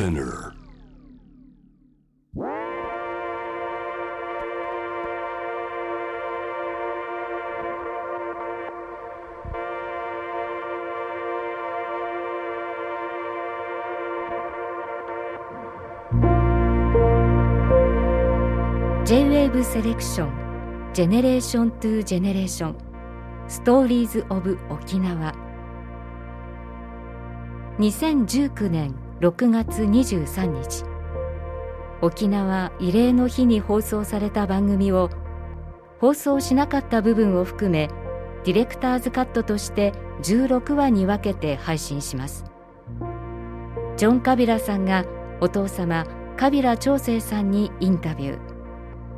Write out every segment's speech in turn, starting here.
Spinner. J-WAVE セレクションジェネレーショントゥジェネレーションストーリーズオブ沖縄2019年6月23日。沖縄慰霊の日に放送された番組を放送しなかった部分を含めディレクターズカットとして16話に分けて配信します。ジョン・カビラさんがお父様カビラ長生さんにインタビュー。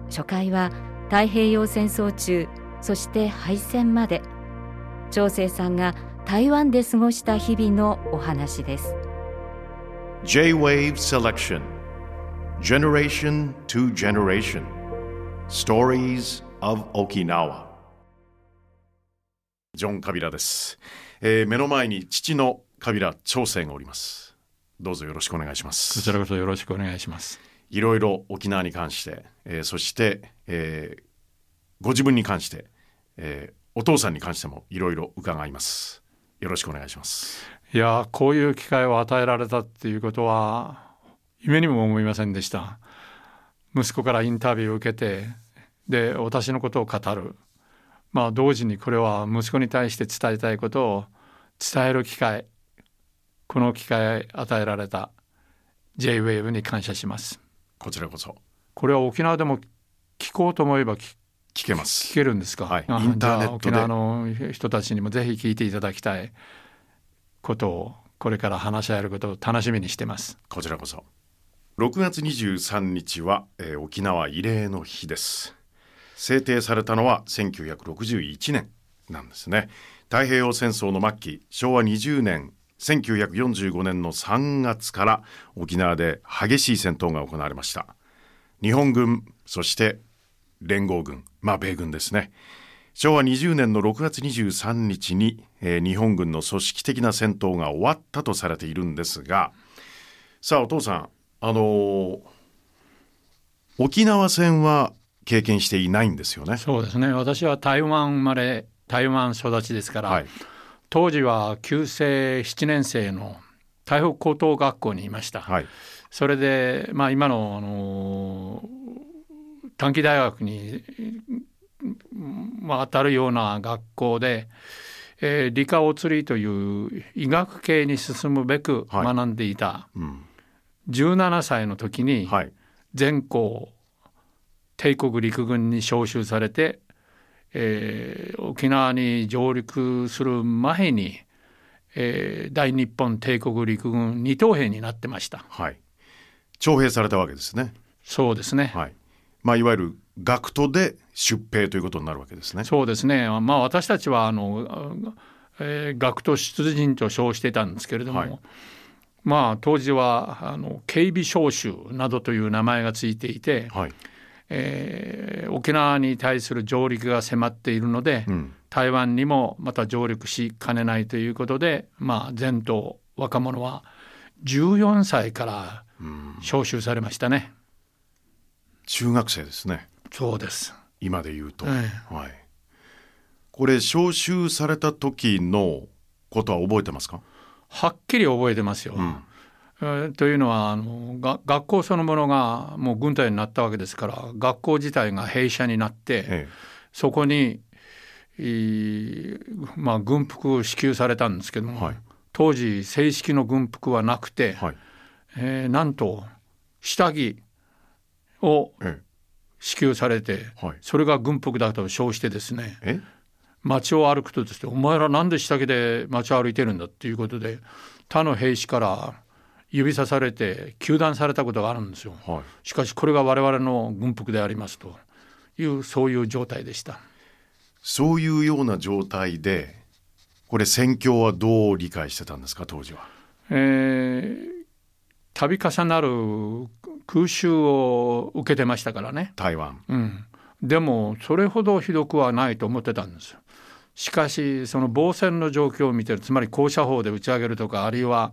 初回は太平洋戦争中そして敗戦まで長生さんが台湾で過ごした日々のお話です。J-Wave Selection. Generation to Generation. Stories of Okinawa. ジョン・カビラです、えー目の前に父のカビラ長生がおります。どうぞよろしくお願いしまこすちらこそよろしくお願いします。いろいろ沖縄に関して、えーそして、えーご自分に関して、えーお父さんに関してもいろいろ伺います。よろしくお願いしますいやーこういう機会を与えられたっていうことは夢にも思いませんでした。息子からインタビューを受けてで私のことを語る。まあ同時にこれは息子に対して伝えたいことを伝える機会この機会与えられた。J-WAVE に感謝します。こちらこそ。これは沖縄でも聞こうと思えば聞聞けます。聞けるんですか、あはい。インターネットで。じゃあ沖縄の人たちにもぜひ聞いていただきたいことをこれから話し合えることを楽しみにしてます。こちらこそ。6月23日は、えー沖縄慰霊の日です。制定されたのは1961年なんですね。太平洋戦争の末期昭和20年1945年の3月から沖縄で激しい戦闘が行われました。日本軍そして連合軍まあ米軍ですね。昭和20年の6月23日に、えー日本軍の組織的な戦闘が終わったとされているんですがさあお父さんあのー沖縄戦は経験していないんですよね？そうですね。私は台湾生まれ台湾育ちですから、はい、当時は旧制7年生の台北高等学校にいました、はい、それで、まあ、今の、あの短期大学に、まあ、当たるような学校で、えー理科お釣りという医学系に進むべくはい学んでいた、うん、17歳の時にはい、全校帝国陸軍に召集されて、えー沖縄に上陸する前に、えー大日本帝国陸軍二等兵になってました。はい。徴兵されたわけですね。そうですね。はい。まあいわゆる学徒で出兵ということになるわけですね。そうですね。まあ私たちはあの、えー学徒出陣と称してたんですけれども、はいまあ当時はあの警備召集などという名前がついていて、はい。えー沖縄に対する上陸が迫っているので、うん。台湾にもまた上陸しかねないということで、まあ全島若者は14歳からうん。召集されましたね。中学生ですね。そうです。今で言うと。えはい。これ招集された時のことは覚えてますか？はっきり覚えてますよ。うん。えーというのはあのが学校そのものがもう軍隊になったわけですから学校自体が閉鎖になってえそこに、いいまあ、軍服を支給されたんですけども、はい当時正式の軍服はなくて、え。はい。えーなんと下着をえ支給されてえ。はい。それが軍服だと称してですねえ？街を歩くとですねお前らなんで下着で街を歩いてるんだっていうことで他の兵士から指さされて糾弾されたことがあるんですよ。はい。しかしこれが我々の軍服でありますというそういう状態でした。そういうような状態で、これ戦況はどう理解してたんですか当時は？えー度重なる空襲を受けてましたからね、台湾。うん、でもそれほどひどくはないと思ってたんですよ。しかしその防戦の状況を見てるつまり高射砲で打ち上げるとかあるいは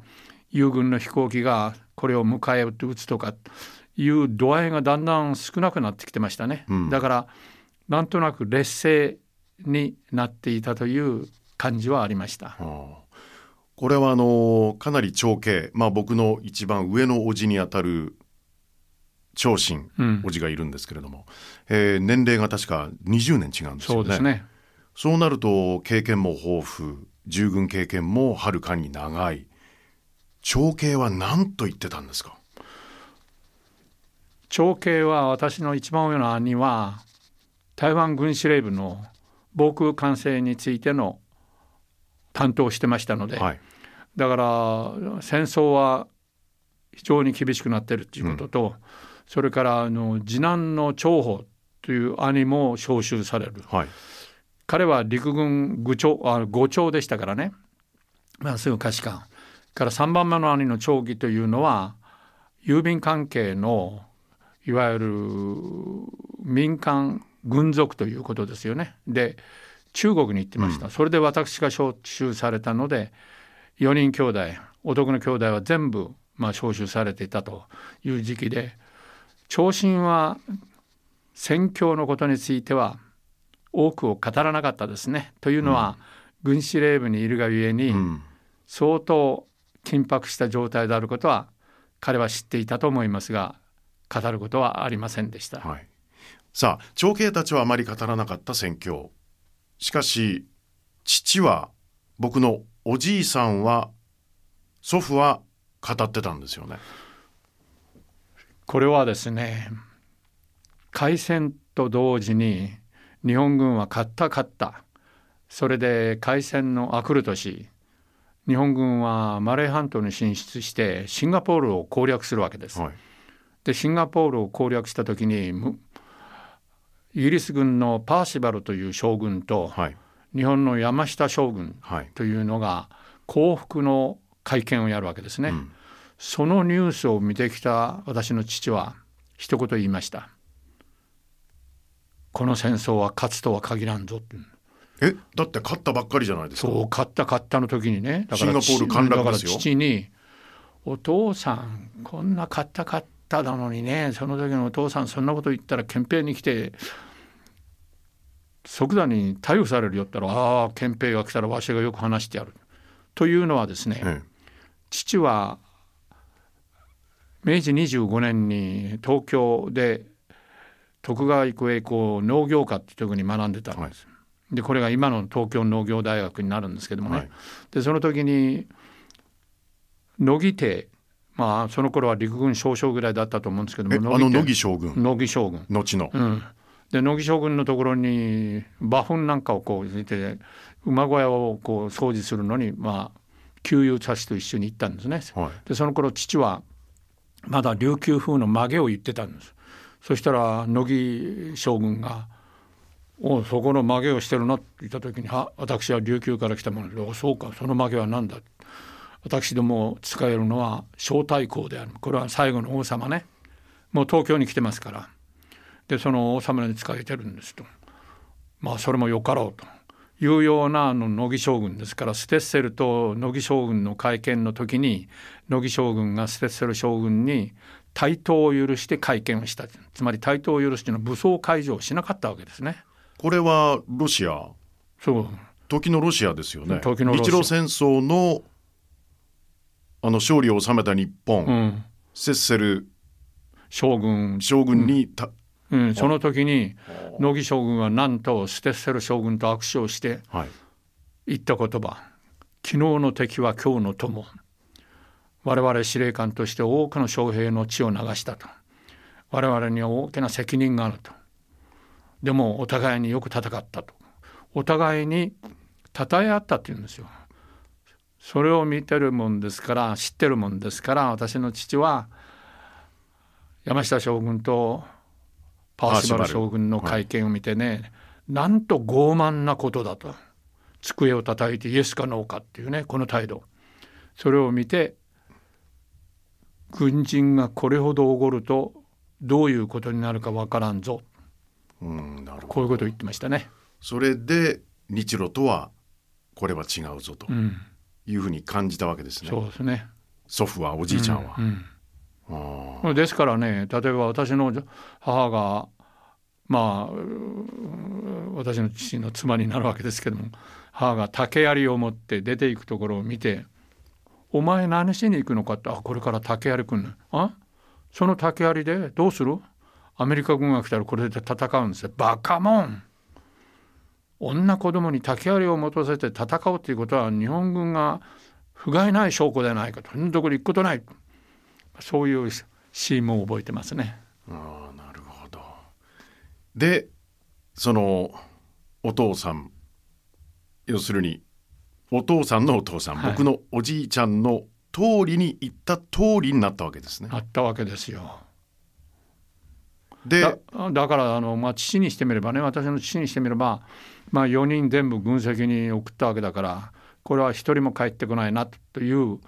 友軍の飛行機がこれを迎え撃って撃つとかいう度合いがだんだん少なくなってきてましたね、うん、だからなんとなく劣勢になっていたという感じはありました。これはあのかなり長兄、まあ、僕の一番上の叔父にあたる長身、叔父がいるんですけれども、えー、年齢が確か20年違うんですよね。そうですね。そうなると経験も豊富従軍経験もはるかに長い。長兄は何と言ってたんですか？長兄は私の一番上の兄は台湾軍司令部の防空管制についての担当してましたので、はい、だから戦争は非常に厳しくなってるっていうことと、うん、それからあの次男の長保という兄も召集される、はい、彼は陸軍部長あ伍長でしたからね、まあ、すぐ下士官から3番目の兄の長義というのは郵便関係のいわゆる民間軍属ということですよね。で中国に行ってました、うん、それで私が招集されたので4人兄弟男の兄弟は全部、まあ、招集されていたという時期で長身は戦況のことについては多くを語らなかったですね。というのは、うん、軍司令部にいるがゆえに、相当緊迫した状態であることは彼は知っていたと思いますが語ることはありませんでした。はい、さあ長兄たちはあまり語らなかった戦況しかし父は僕のおじいさんは祖父は語ってたんですよね。これはですね開戦と同時に日本軍は勝った勝った。それで開戦のあくる年日本軍はマレー半島に進出してシンガポールを攻略するわけです。はい、でシンガポールを攻略した時にイギリス軍のパーシバルという将軍と、はい、日本の山下将軍というのが降伏の会見をやるわけですね。うん、そのニュースを見てきた私の父は一言言いました。この戦争は勝つとは限らんぞって。えだって勝ったばっかりじゃないですか。そう勝った勝ったの時にねだからシンガポール陥落ですよ。父にお父さんこんな勝った勝ったなのにねその時のお父さんそんなこと言ったら憲兵に来て即座に逮捕されるよったらああ憲兵が来たらわしがよく話してやる。というのはですね、ええ、父は明治25年に東京で徳川育英校農業科っていうところに学んでたんです。はい、でこれが今の東京農業大学になるんですけどもね、はい、でその時に乃木邸まあその頃は陸軍少将ぐらいだったと思うんですけどもあの乃木将軍。乃木将軍。後の、うん、で乃木将軍のところに馬糞なんかをこう入れて馬小屋をこう掃除するのにまあ給油差しと一緒に行ったんですね、はい、でその頃父はまだ琉球風の曲げを言ってたんです。そしたら乃木将軍が「おそこの曲げをしてるな」って言った時に「あ私は琉球から来たものでおそうか。その曲げは何だ」私ども使えるのは小太閤である。これは最後の王様ね。もう東京に来てますから。でその王様に仕えてるんですと。まあそれもよかろうと。いうようなあの乃木将軍ですからステッセルと乃木将軍の会見の時に乃木将軍がステッセル将軍に対等を許して会見をした。つまり対等を許すというのは武装解除をしなかったわけですね。これはロシア？そう。時のロシアですよね。時の日露戦争のあの勝利を収めた日本、うん、セッセル将軍。将軍にた、うん、うん、その時に乃木将軍はなんとステッセル将軍と握手をして言った言葉、はい「昨日の敵は今日の友」我々司令官として多くの将兵の血を流したと。我々には大きな責任があると。でもお互いによく戦ったと。お互いに称え合ったっていうんですよ。それを見てるもんですから知ってるもんですから私の父は山下将軍とパーシバル将軍の会見を見てね、はい、なんと傲慢なことだと。机を叩いてイエスかノーかっていうねこの態度。それを見て軍人がこれほどおごるとどういうことになるかわからんぞ、うん、なるほど。こういうことを言ってましたね。それで日露とはこれは違うぞというふうに感じたわけですね。そうですね。祖父はおじいちゃんは、うんあうんですからね例えば私の母がまあ私の父の妻になるわけですけども母が竹槍を持って出ていくところを見て「お前何しに行くのか?」って「あこれから竹槍くんねあ？その竹槍でどうする？アメリカ軍が来たらこれで戦うんですよ。バカもん女子供に竹槍を持たせて戦うということは日本軍が不甲斐ない証拠ではないかと。そんなとこに行くことない。そういうシーンも覚えてますね。あなるほどでそのお父さん要するにお父さんのお父さん、はい僕のおじいちゃんの通りに言った通りになったわけですね。あったわけですよ。でだだからあの、まあ、父にしてみればね私の父にしてみれば、まあ、4人全部軍籍に送ったわけだからこれは一人も帰ってこないなという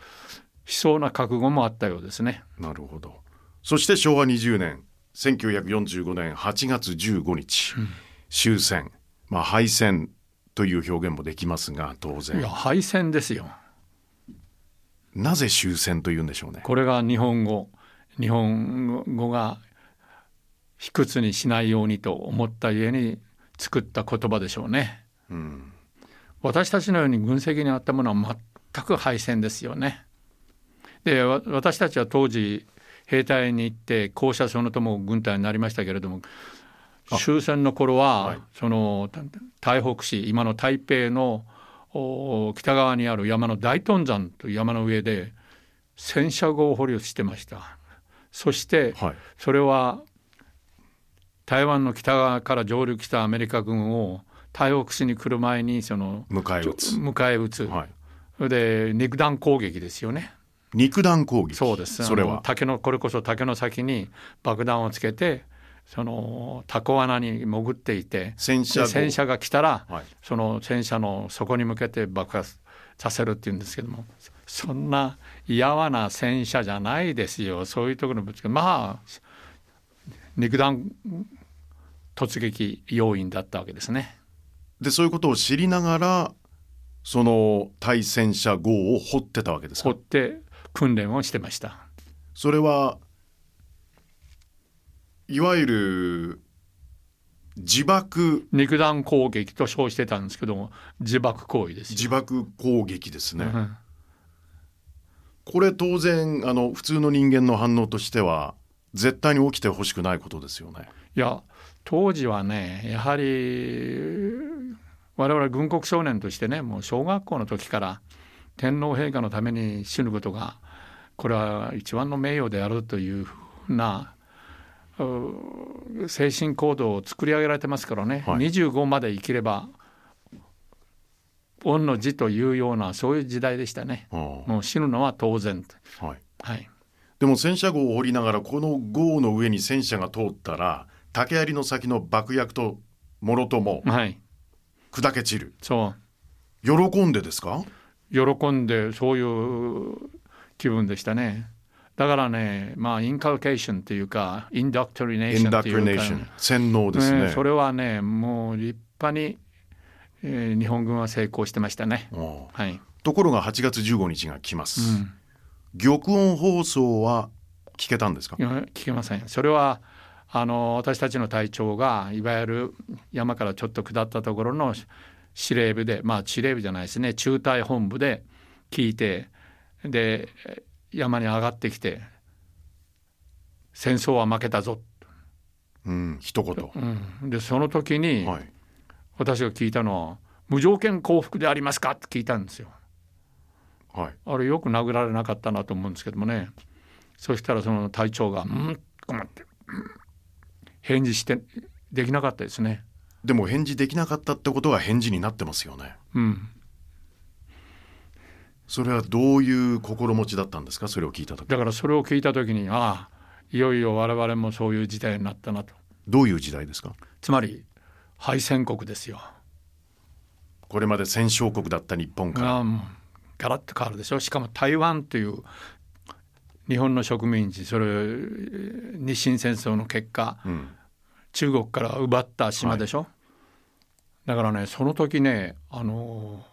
悲壮な覚悟もあったようですね。なるほどそして昭和20年1945年8月15日、終戦、まあ、敗戦という表現もできますが当いや然敗戦ですよ。なぜ終戦というんでしょうね。これが日本語日本語が卑屈にしないようにと思った家に作った言葉でしょうね。うん私たちのように軍籍にあったものは全く敗戦ですよね。でわ私たちは当時兵隊に行って校舎そのとも軍隊になりましたけれども終戦の頃は、はい。その台北市今の台北のお北側にある山の大屯山という山の上で戦車号を捕虜してました。そしてはい。それは台湾の北側から上陸したアメリカ軍を台北市に来る前にその迎え撃つ、迎え撃つ、はい、それで肉弾攻撃ですよね。肉弾攻撃。そうです。それは。竹のこれこそ竹の先に爆弾をつけてそのタコ穴に潜っていて戦車が来たらはい、その戦車の底に向けて爆発させるっていうんですけどもそんな嫌わな戦車じゃないですよ。そういうところにぶつけまあ肉弾突撃要員だったわけですね。でそういうことを知りながらその対戦車号を掘ってたわけですか？掘って訓練をしてました。それはいわゆる自爆肉弾攻撃と称してたんですけども自爆行為ですよ。自爆攻撃ですね、うんこれ当然あの普通の人間の反応としては絶対に起きてほしくないことですよねいや当時はねやはり我々軍国少年としてねもう小学校の時から天皇陛下のために死ぬことがこれは一番の名誉であるというふうなう精神行動を作り上げられてますからね、はい。25まで生きれば恩の字というようなそういう時代でしたね。あもう死ぬのは当然あはい、はい。でも戦車号を掘りながらこの号の上に戦車が通ったら竹槍の先の爆薬ともろともはい。砕け散る。そう。喜んでですか？喜んでそういう気分でしたね。だからね、まあ、インカルケーションっていうか、インダクトリネーションっていうか、クリネーション洗脳ですねねそれはね、もう立派に、えー日本軍は成功してましたね。はい。ところが8月15日が来ます、うん玉音放送は聞けたんですか？いや聞けません。それはあの私たちの隊長がいわゆる山からちょっと下ったところの司令部でまあ司令部じゃないですね中隊本部で聞いてで山に上がってきて戦争は負けたぞ、うん一言。うん、でその時にはい。私が聞いたのは「無条件降伏でありますか?」って聞いたんですよ。はい。あれよく殴られなかったなと思うんですけどもね。そしたらその隊長が「うん」と思ってうん返事してできなかったですね。でも返事できなかったってことは返事になってますよね。うん、それはどういう心持ちだったんですか？それを聞いた時。だからそれを聞いた時にああいよいよ我々もそういう時代になったなと。どういう時代ですか？つまり敗戦国ですよ。これまで戦勝国だった日本から。うガラッと変わるでしょ。しかも台湾という日本の植民地それ日清戦争の結果うん。中国から奪った島でしょ、だからねその時ねあの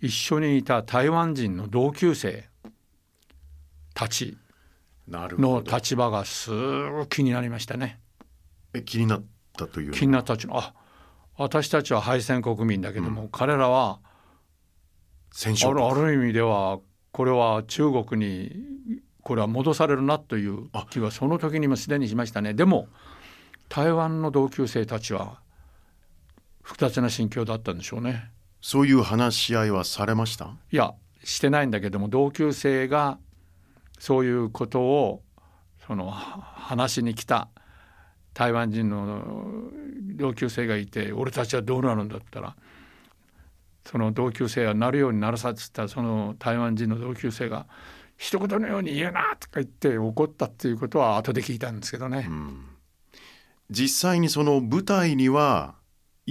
一緒にいた台湾人の同級生たちの立場がすごく気になりましたね。え気になったという気になったちのあ私たちは敗戦国民だけども、彼らはあ戦勝国。るある意味ではこれは中国にこれは戻されるなという気はその時にもすでにしましたね。でも台湾の同級生たちは複雑な心境だったんでしょうねそういう話し合いはされました？いやしてないんだけども同級生がそういうことをそのは話しに来た台湾人の同級生がいて俺たちはどうなるんだったらその同級生はなるようにならさっつったその台湾人の同級生が一言のように言うなとか言って怒ったっていうことは後で聞いたんですけどね。実際にその舞台には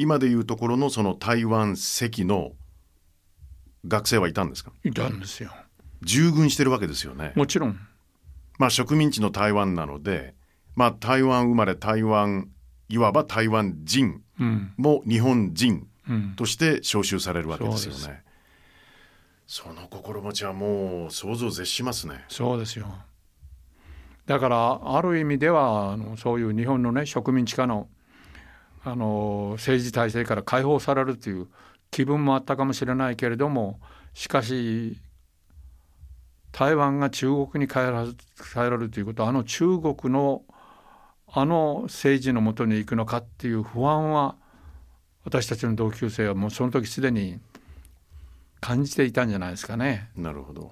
今でいうところのその台湾籍の学生はいたんですか？いたんですよ。従軍してるわけですよね。もちろんまあ植民地の台湾なので、まあ台湾生まれ台湾いわば台湾人うんも日本人うんとして召集されるわけですよそうね。その心持ちはもう想像を絶しますね。そうですよ。だからある意味ではあのそういう日本のね植民地下のあの政治体制から解放されるという気分もあったかもしれないけれどもしかし台湾が中国に変えら変えられるということはあの中国のあの政治のもとに行くのかっていう不安は私たちの同級生はもうその時すでに感じていたんじゃないですかね。なるほど。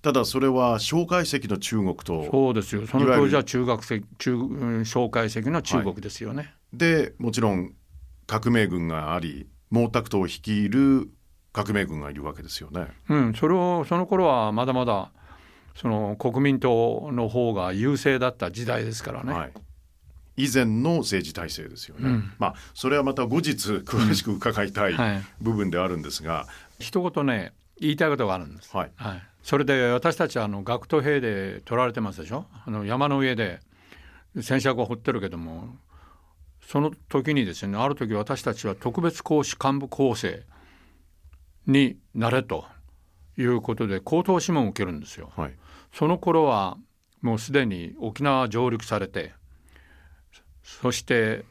ただそれは蒋介石の中国とそうですよ。その当時は中学生中うん蒋介石の中国ですよね。でもちろん革命軍があり毛沢東を率いる革命軍がいるわけですよね。うん、それをその頃はまだまだその国民党の方が優勢だった時代ですからね。はい、以前の政治体制ですよね。うんまあそれはまた後日詳しく伺いたいはい。部分ではあるんですが、一言ね言いたいことがあるんです。はい、はい。それで私たちはあの学徒兵で取られてますでしょ？あの山の上で戦車を掘ってるけども。その時にですねある時私たちは特別講師幹部構成になれということで口頭諮問を受けるんですよ。はい、その頃はもうすでに沖縄上陸されてそして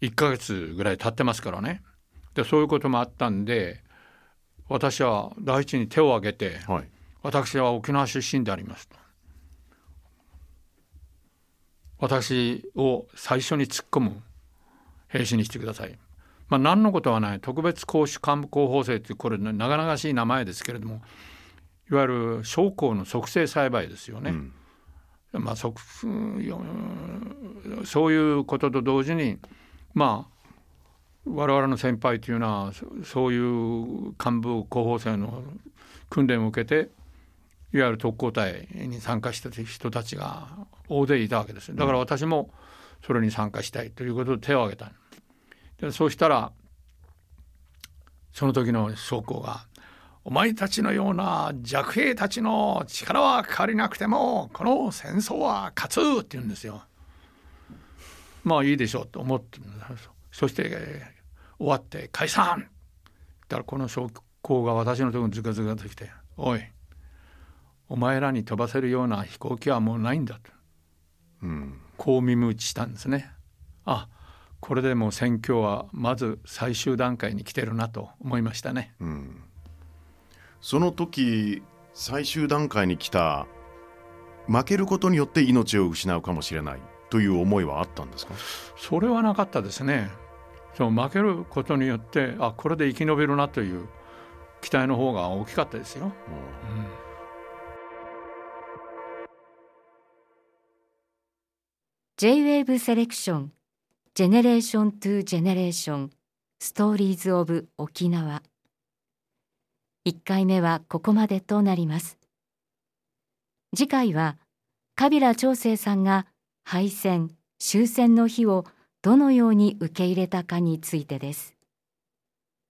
1ヶ月ぐらい経ってますからね。でそういうこともあったんで私は第一に手を挙げてはい、私は沖縄出身でありますと私を最初に突っ込む兵士にしてください。まあ、何のことはない特別公主幹部候補生というこれ長々しい名前ですけれどもいわゆる将校の促成栽培ですよね。うんまあ、そうんそういうことと同時にまあ我々の先輩というのはそういう幹部候補生の訓練を受けていわゆる特攻隊に参加した人たちが大勢いたわけですだから私もそれに参加したいということで手を挙げた。でそうしたらその時の将校がお前たちのような弱兵たちの力は借りなくてもこの戦争は勝つって言うんですよ。まあいいでしょうと思ってそしてえー終わって解散って言ったらこの将校が私のところにズカズカと来て「おいお前らに飛ばせるような飛行機はもうないんだ」とうん、こう耳打ちしたんですね。あこれでもう戦況はまず最終段階に来てるなと思いましたね。うん、その時最終段階に来た負けることによって命を失うかもしれないという思いはあったんですか？それはなかったですね。その負けることによってあこれで生き延びるなという期待の方が大きかったですよ。J-WAVE SELECTION GENERATION TO GENERATION STORIES OF 沖縄1回目はここまでとなります。次回はカビラ長生さんが敗戦終戦の日をどのように受け入れたかについてです。